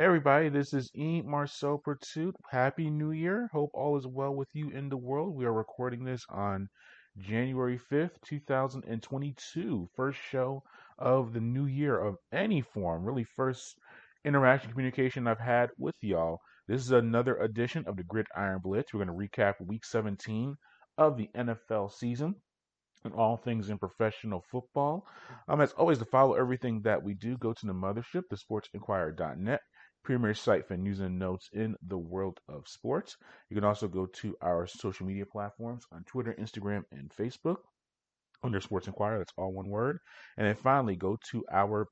Everybody, this is E. Marcel Pourtout. Happy New Year. Hope all is well with you in the world. We are recording this on January 5th, 2022. First show of the new year of any form. Really, first interaction communication I've had with y'all. This is another edition of the Gridiron Blitz. We're going to recap week 17 of the NFL season and all things in professional football. Um, as always, to follow everything that we do, go to the mothership, thesportsinquirer.net premier site for news and notes in the world of sports. You can also go to our social media platforms on Twitter, Instagram, and Facebook under Sports Inquirer. That's all one word. And then finally, go to our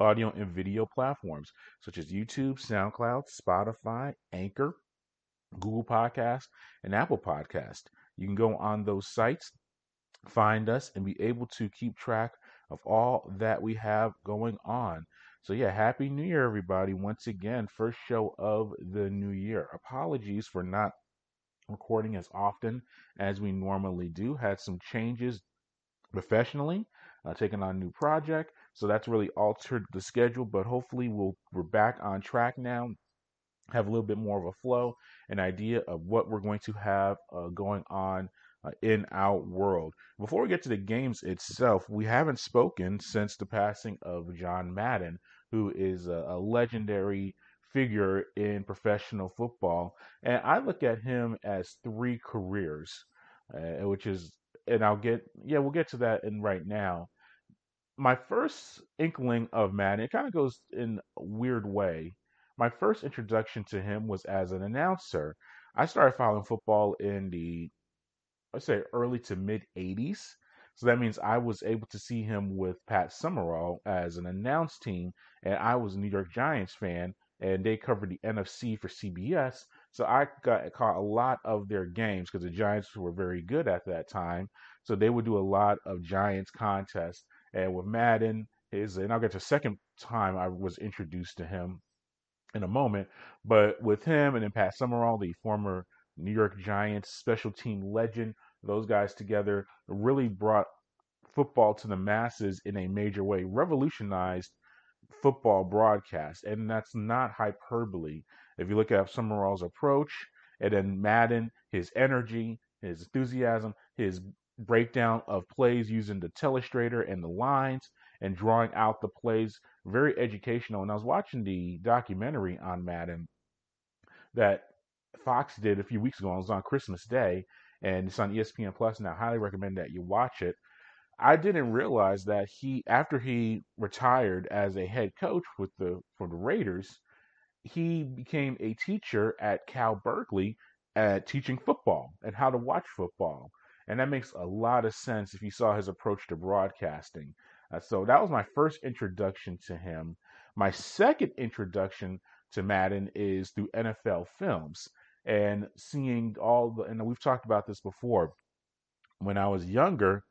audio and video platforms such as YouTube, SoundCloud, Spotify, Anchor, Google Podcast, and Apple Podcast. You can go on those sites, find us, and be able to keep track of all that we have going on. So yeah, happy new year everybody. Once again, first show of the new year. Apologies for not recording as often as we normally do. Had some changes professionally, uh, taking on a new project. So that's really altered the schedule, but hopefully we'll we're back on track now. Have a little bit more of a flow, an idea of what we're going to have uh, going on uh, in our world. Before we get to the games itself, we haven't spoken since the passing of John Madden, who is a, a legendary figure in professional football. And I look at him as three careers, uh, which is, and I'll get, yeah, we'll get to that in right now. My first inkling of Madden, it kind of goes in a weird way. My first introduction to him was as an announcer. I started following football in the, I'd say, early to mid 80s. So that means I was able to see him with Pat Summerall as an announced team, and I was a New York Giants fan, and they covered the NFC for CBS. So I got caught a lot of their games because the Giants were very good at that time. So they would do a lot of Giants contests, and with Madden, is and I'll get to second time I was introduced to him in a moment, but with him and then Pat Summerall, the former New York Giants special team legend, those guys together really brought football to the masses in a major way, revolutionized football broadcast. And that's not hyperbole. If you look at Summerall's approach, and then Madden, his energy, his enthusiasm, his breakdown of plays using the telestrator and the lines and drawing out the plays, very educational. And I was watching the documentary on Madden that Fox did a few weeks ago. It was on Christmas Day, and it's on ESPN Plus now. I highly recommend that you watch it. I didn't realize that he, after he retired as a head coach with the for the Raiders, he became a teacher at Cal Berkeley at teaching football and how to watch football, and that makes a lot of sense if you saw his approach to broadcasting. Uh, so that was my first introduction to him. My second introduction to Madden is through NFL films and seeing all the and we've talked about this before when i was younger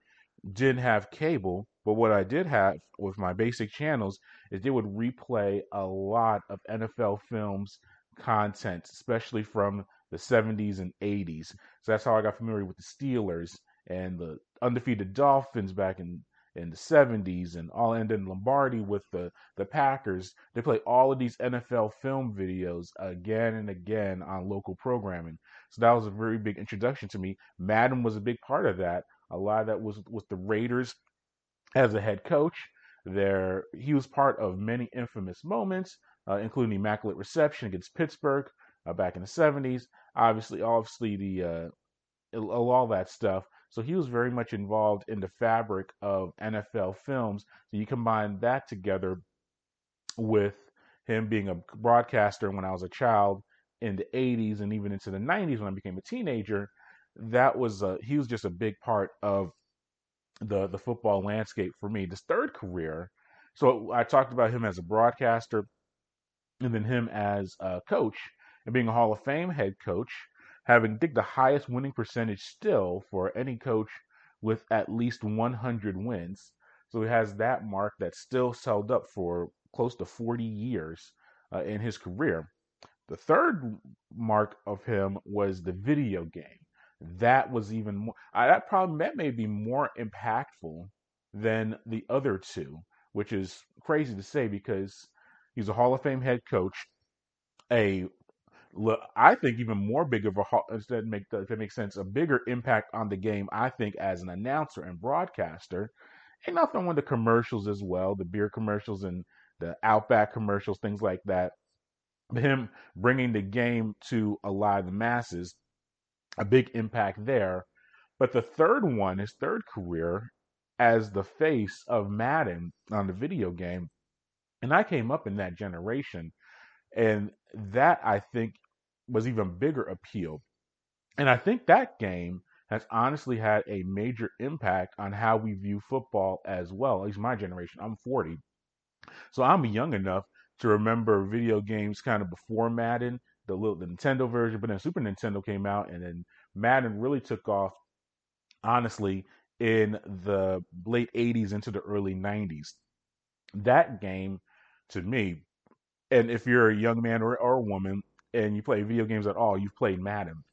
didn't have cable but what i did have with my basic channels is they would replay a lot of nfl films content especially from the 70s and 80s so that's how i got familiar with the steelers and the undefeated dolphins back in in the 70s and all and in Lombardi with the the Packers. They play all of these NFL film videos again and again on local programming. So that was a very big introduction to me. Madden was a big part of that. A lot of that was with the Raiders as a head coach. There, he was part of many infamous moments, uh, including the immaculate reception against Pittsburgh uh, back in the 70s. Obviously, obviously the uh, all that stuff. So he was very much involved in the fabric of NFL films. So you combine that together with him being a broadcaster when I was a child in the 80s and even into the 90s when I became a teenager, that was a, he was just a big part of the the football landscape for me. This third career, so I talked about him as a broadcaster and then him as a coach and being a Hall of Fame head coach having dig the highest winning percentage still for any coach with at least 100 wins. So he has that mark that's still held up for close to 40 years uh, in his career. The third mark of him was the video game. That was even more. Uh, that probably that may be more impactful than the other two, which is crazy to say because He's a Hall of Fame head coach. A I think even more big of a instead make if it makes sense a bigger impact on the game. I think as an announcer and broadcaster, and nothing with the commercials as well, the beer commercials and the Outback commercials, things like that. Him bringing the game to a lot of the masses, a big impact there. But the third one, his third career as the face of Madden on the video game, and I came up in that generation, and that I think was even bigger appeal. And I think that game has honestly had a major impact on how we view football as well. At least my generation. I'm 40. So I'm young enough to remember video games kind of before Madden, the little the Nintendo version, but then Super Nintendo came out and then Madden really took off honestly in the late 80s into the early 90s. That game to me, and if you're a young man or, or a woman, and you play video games at all, you've played Madden.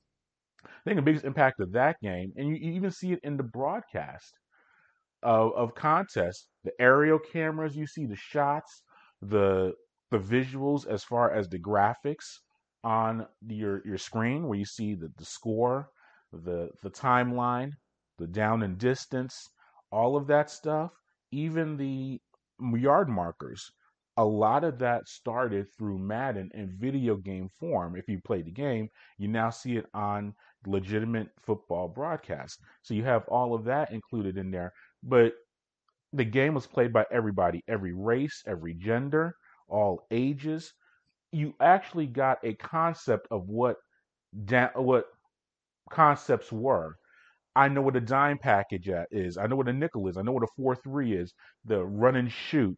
I think the biggest impact of that game, and you, you even see it in the broadcast of, of contests, the aerial cameras, you see the shots, the the visuals as far as the graphics on your your screen where you see the, the score, the the timeline, the down and distance, all of that stuff, even the yard markers a lot of that started through Madden in video game form. If you play the game, you now see it on legitimate football broadcasts. So you have all of that included in there. But the game was played by everybody, every race, every gender, all ages. You actually got a concept of what da- what concepts were. I know what a dime package is. I know what a nickel is. I know what a four three is. The run and shoot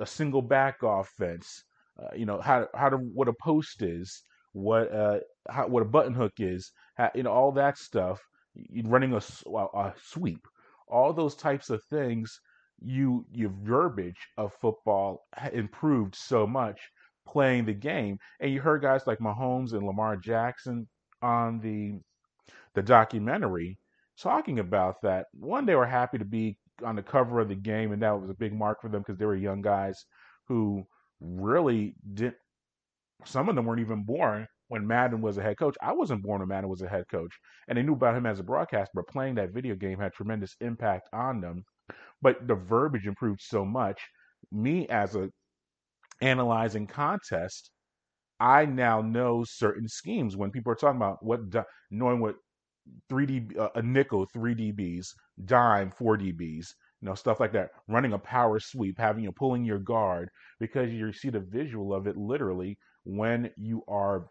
a single back offense. Uh, you know how how to what a post is, what uh how, what a button hook is, how, you know all that stuff. Running a, a sweep, all those types of things. You your verbiage of football improved so much playing the game, and you heard guys like Mahomes and Lamar Jackson on the the documentary talking about that. One, they were happy to be on the cover of the game, and that was a big mark for them because they were young guys who really didn't. Some of them weren't even born when Madden was a head coach. I wasn't born when Madden was a head coach, and they knew about him as a broadcaster. But playing that video game had tremendous impact on them. But the verbiage improved so much. Me as a analyzing contest, I now know certain schemes when people are talking about what knowing what 3D uh, a nickel 3 DBs, dime 4 DBs, you know stuff like that. Running a power sweep, having you pulling your guard because you see the visual of it literally when you are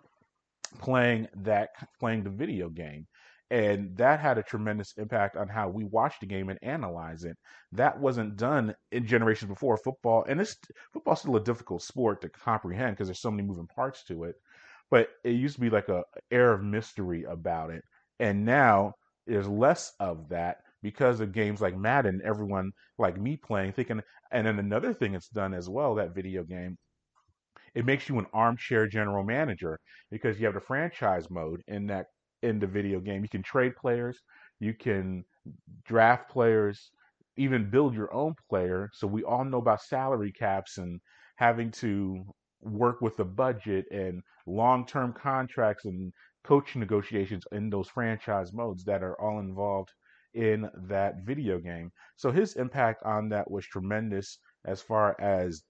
playing that playing the video game. And that had a tremendous impact on how we watch the game and analyze it. That wasn't done in generations before football, and it's football's still a difficult sport to comprehend because there's so many moving parts to it. But it used to be like a air of mystery about it and now there's less of that because of games like Madden, everyone like me playing, thinking, and then another thing it's done as well, that video game, it makes you an armchair general manager because you have the franchise mode in that in the video game. You can trade players, you can draft players, even build your own player. So we all know about salary caps and having to work with a budget and long-term contracts and coaching negotiations in those franchise modes that are all involved in that video game. So his impact on that was tremendous as far as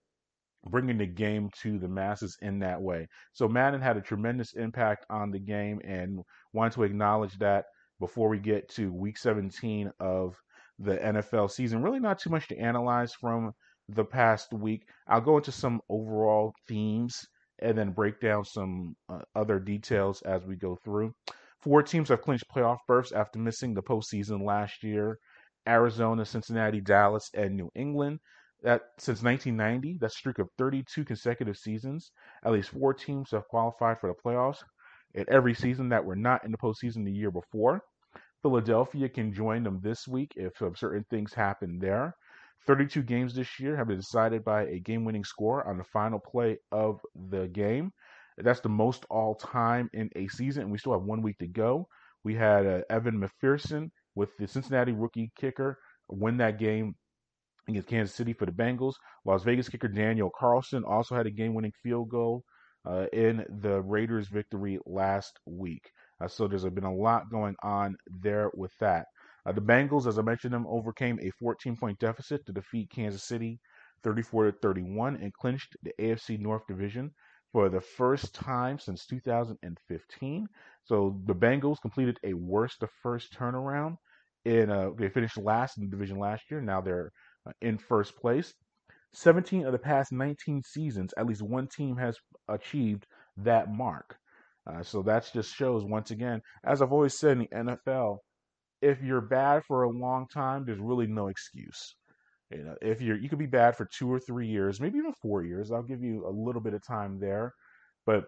bringing the game to the masses in that way. So Madden had a tremendous impact on the game and wanted to acknowledge that before we get to week 17 of the NFL season. Really not too much to analyze from the past week. I'll go into some overall themes and then break down some uh, other details as we go through. Four teams have clinched playoff berths after missing the postseason last year Arizona, Cincinnati, Dallas, and New England. That since 1990, that streak of 32 consecutive seasons, at least four teams have qualified for the playoffs in every season that were not in the postseason the year before. Philadelphia can join them this week if certain things happen there. 32 games this year have been decided by a game winning score on the final play of the game. That's the most all time in a season, and we still have one week to go. We had uh, Evan McPherson with the Cincinnati rookie kicker win that game against Kansas City for the Bengals. Las Vegas kicker Daniel Carlson also had a game-winning field goal uh, in the Raiders' victory last week. Uh, so there's been a lot going on there with that. Uh, the Bengals, as I mentioned them, overcame a 14-point deficit to defeat Kansas City 34 to 31 and clinched the AFC North Division for the first time since 2015. So the Bengals completed a worst to first turnaround. In uh, they finished last in the division last year. Now they're in first place. 17 of the past 19 seasons, at least one team has achieved that mark. Uh, so that just shows once again, as I've always said in the NFL, if you're bad for a long time, there's really no excuse. You know, if you're you could be bad for two or three years, maybe even four years. I'll give you a little bit of time there, but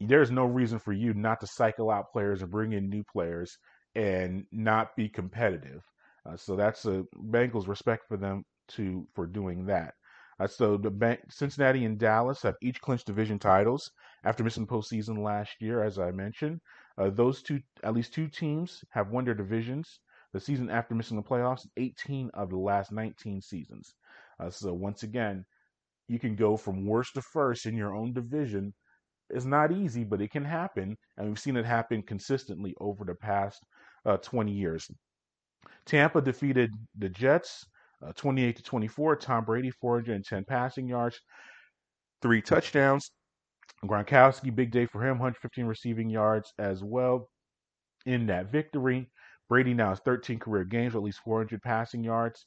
there's no reason for you not to cycle out players and bring in new players and not be competitive. Uh, so that's a Bengals respect for them to for doing that. Uh, so the Ban- Cincinnati and Dallas have each clinched division titles after missing postseason last year, as I mentioned. Uh, those two, at least two teams, have won their divisions the season after missing the playoffs 18 of the last 19 seasons. Uh, so once again, you can go from worst to first in your own division. It's not easy, but it can happen, and we've seen it happen consistently over the past uh, 20 years. Tampa defeated the Jets uh, 28 to 24. Tom Brady 410 passing yards, three touchdowns. Gronkowski, big day for him, 115 receiving yards as well in that victory. Brady now has 13 career games with at least 400 passing yards,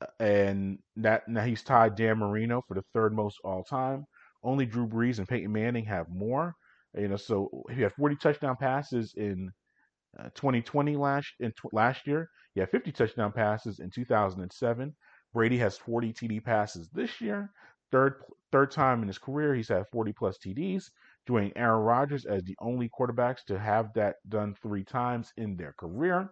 uh, and that now he's tied Dan Marino for the third most all time. Only Drew Brees and Peyton Manning have more. You know, so he had 40 touchdown passes in uh, 2020 last in last year. He had 50 touchdown passes in 2007. Brady has 40 TD passes this year. Third third time in his career, he's had 40 plus TDs joining Aaron Rodgers as the only quarterbacks to have that done three times in their career.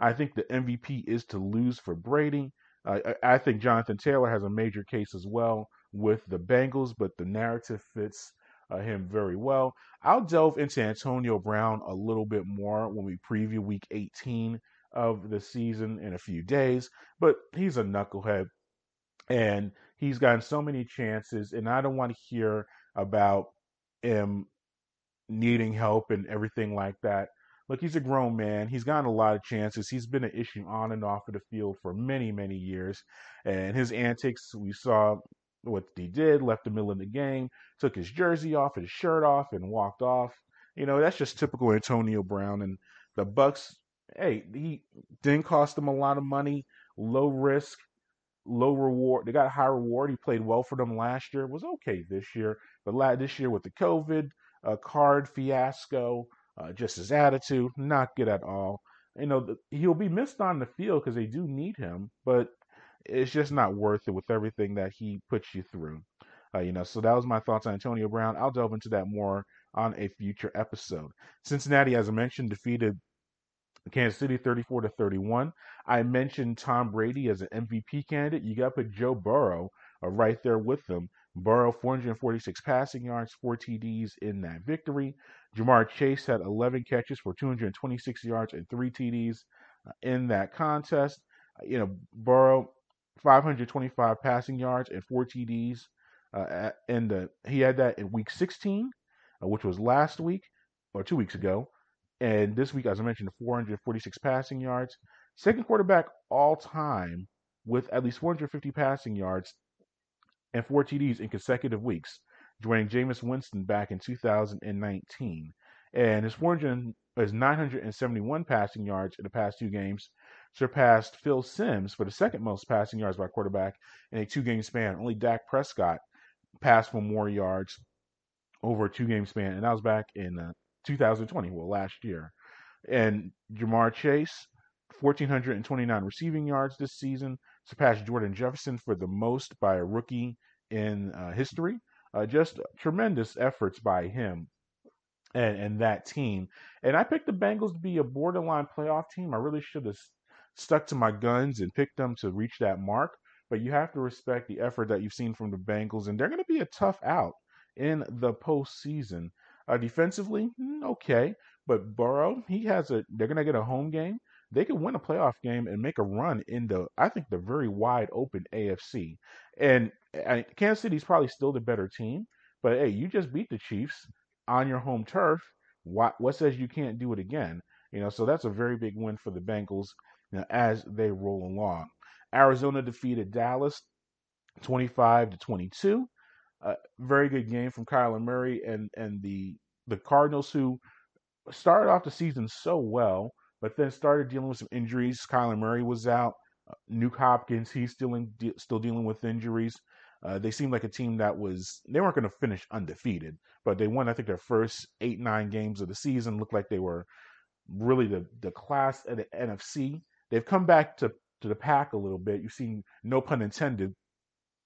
I think the MVP is to lose for Brady. Uh, I think Jonathan Taylor has a major case as well with the Bengals, but the narrative fits uh, him very well. I'll delve into Antonio Brown a little bit more when we preview week 18 of the season in a few days, but he's a knucklehead and he's gotten so many chances, and I don't want to hear about him needing help and everything like that. Look, he's a grown man. He's gotten a lot of chances. He's been an issue on and off of the field for many, many years. And his antics, we saw what he did, left the middle of the game, took his jersey off, his shirt off, and walked off. You know, that's just typical Antonio Brown. And the Bucs. hey, he didn't cost them a lot of money, low risk low reward. They got a high reward. He played well for them last year. Was okay this year, but this year with the COVID uh, card fiasco, uh, just his attitude, not good at all. You know, he'll be missed on the field because they do need him, but it's just not worth it with everything that he puts you through. Uh, you know, so that was my thoughts on Antonio Brown. I'll delve into that more on a future episode. Cincinnati, as I mentioned, defeated Kansas City 34 to 31. I mentioned Tom Brady as an MVP candidate. You got to put Joe Burrow uh, right there with them. Burrow 446 passing yards, four TDs in that victory. Ja'Marr Chase had 11 catches for 226 yards and three TDs uh, in that contest. Uh, you know, Burrow 525 passing yards and four TDs. Uh, he had that in week 16, uh, which was last week or two weeks ago. And this week, as I mentioned, 446 passing yards. Second quarterback all time with at least 450 passing yards and four TDs in consecutive weeks, joining Jameis Winston back in 2019. And his 400, his 971 passing yards in the past two games surpassed Phil Simms for the second most passing yards by quarterback in a two game span. Only Dak Prescott passed for more yards over a two game span, and that was back in uh, 2020, well, last year. And Ja'Marr Chase, 1,429 receiving yards this season, surpassed Jordan Jefferson for the most by a rookie in uh, history. Uh, just tremendous efforts by him and, and that team. And I picked the Bengals to be a borderline playoff team. I really should have stuck to my guns and picked them to reach that mark. But you have to respect the effort that you've seen from the Bengals, and they're going to be a tough out in the postseason. Uh, defensively, mm, okay, but Burrow, he has a. They're gonna get a home game. they could win a playoff game and make a run in the, I think, the very wide open AFC. And, and Kansas City's probably still the better team, but hey, you just beat the Chiefs on your home turf. What what says you can't do it again? You know, so that's a very big win for the Bengals know, as they roll along. Arizona defeated Dallas 25 to 22. Uh, very good game from Kyler Murray and and the the Cardinals who started off the season so well, but then started dealing with some injuries. Kyler Murray was out. Uh, Nuk Hopkins, he's still in, still dealing with injuries. Uh, they seemed like a team that was they weren't going to finish undefeated, but they won I think their first eight nine games of the season. Looked like they were really the the class of the NFC. They've come back to to the pack a little bit. You've seen no pun intended.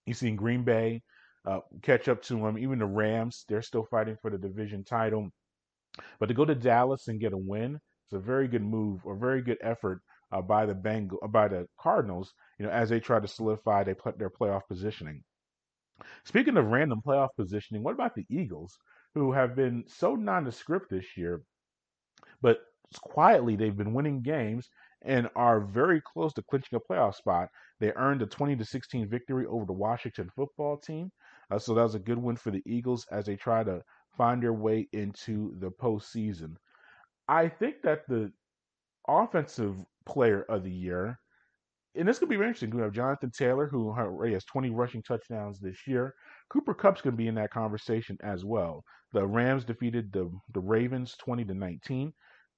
You've seen Green Bay uh, catch up to them. Even the Rams, they're still fighting for the division title. But to go to Dallas and get a win, it's a very good move or very good effort uh, by the Bengals, uh, by the Cardinals. You know, as they try to solidify their, their playoff positioning. Speaking of random playoff positioning, what about the Eagles, who have been so nondescript this year, but quietly they've been winning games and are very close to clinching a playoff spot. They earned a 20 to 16 victory over the Washington football team. Uh, so that was a good win for the Eagles as they try to find their way into the postseason. I think that the offensive player of the year, and this could be very interesting. We have Jonathan Taylor, who already has 20 rushing touchdowns this year. Cooper Kupp's going to be in that conversation as well. The Rams defeated the the Ravens 20 to 19.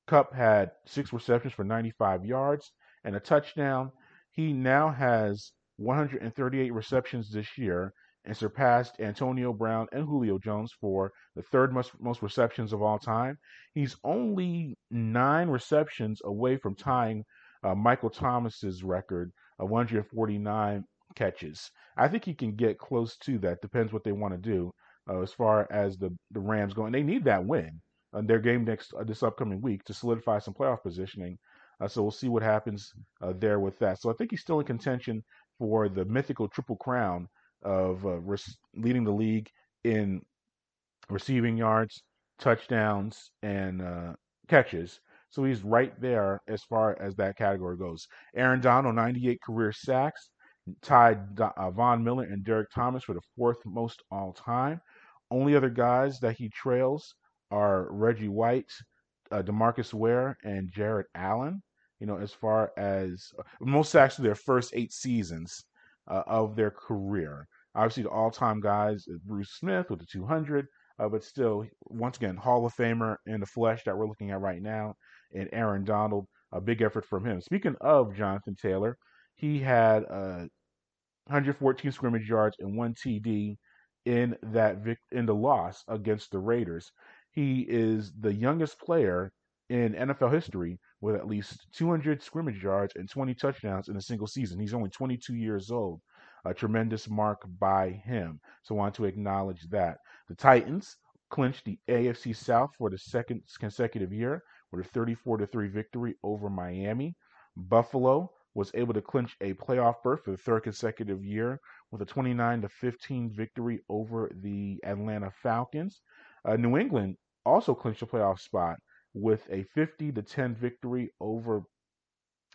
Kupp had six receptions for 95 yards and a touchdown. He now has 138 receptions this year and surpassed Antonio Brown and Julio Jones for the third most, most receptions of all time. He's only nine receptions away from tying uh, Michael Thomas's record of 149 catches. I think he can get close to that. Depends what they want to do uh, as far as the the Rams go, and they need that win on their game next uh, this upcoming week to solidify some playoff positioning. Uh, so we'll see what happens uh, there with that. So I think he's still in contention for the mythical triple crown of uh, leading the league in receiving yards, touchdowns, and uh, catches. So he's right there as far as that category goes. Aaron Donald, 98 career sacks, tied uh, Von Miller and Derrick Thomas for the fourth most all time. Only other guys that he trails are Reggie White, uh, Demarcus Ware, and Jared Allen. You know, as far as uh, most actually their first eight seasons uh, of their career. Obviously, the all-time guys is Bruce Smith with the 200, uh, but still, once again, Hall of Famer in the flesh that we're looking at right now, and Aaron Donald, a big effort from him. Speaking of Jonathan Taylor, he had uh, 114 scrimmage yards and one TD in that vic- in the loss against the Raiders. He is the youngest player in NFL history with at least 200 scrimmage yards and 20 touchdowns in a single season. He's only 22 years old. A tremendous mark by him. So I want to acknowledge that. The Titans clinched the AFC South for the second consecutive year with a 34 3 victory over Miami. Buffalo was able to clinch a playoff berth for the third consecutive year with a 29 15 victory over the Atlanta Falcons. Uh, New England also clinched a playoff spot with a 50 to 10 victory over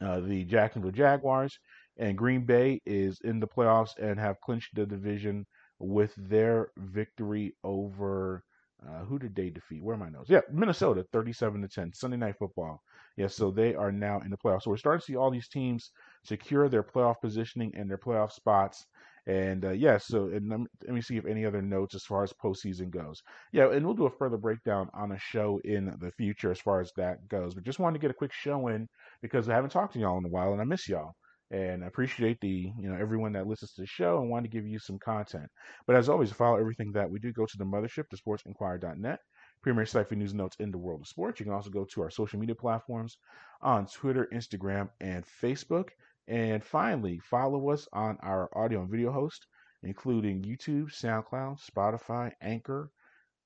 uh, the Jacksonville Jaguars. And Green Bay is in the playoffs and have clinched the division with their victory over uh, who did they defeat? Where are my notes? Yeah, Minnesota, 37 to 10, Sunday night football. Yeah, so they are now in the playoffs. So we're starting to see all these teams secure their playoff positioning and their playoff spots. And uh, yeah, so and let, me, see if any other notes as far as postseason goes. Yeah, and we'll do a further breakdown on a show in the future as far as that goes. But just wanted to get a quick show in because I haven't talked to y'all in a while and I miss y'all. And I appreciate the, you know, everyone that listens to the show and wanted to give you some content. But as always, follow everything that we do. Go to the mothership, thesportsinquirer.net, premier for news notes in the world of sports. You can also go to our social media platforms on Twitter, Instagram, and Facebook. And finally, follow us on our audio and video host, including YouTube, SoundCloud, Spotify, Anchor,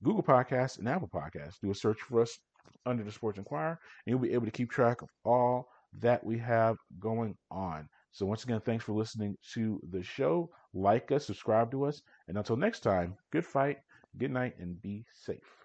Google Podcasts, and Apple Podcasts. Do a search for us under the Sports Inquirer, and you'll be able to keep track of all that we have going on. So, once again, thanks for listening to the show. Like us, subscribe to us, and until next time, good fight, good night, and be safe.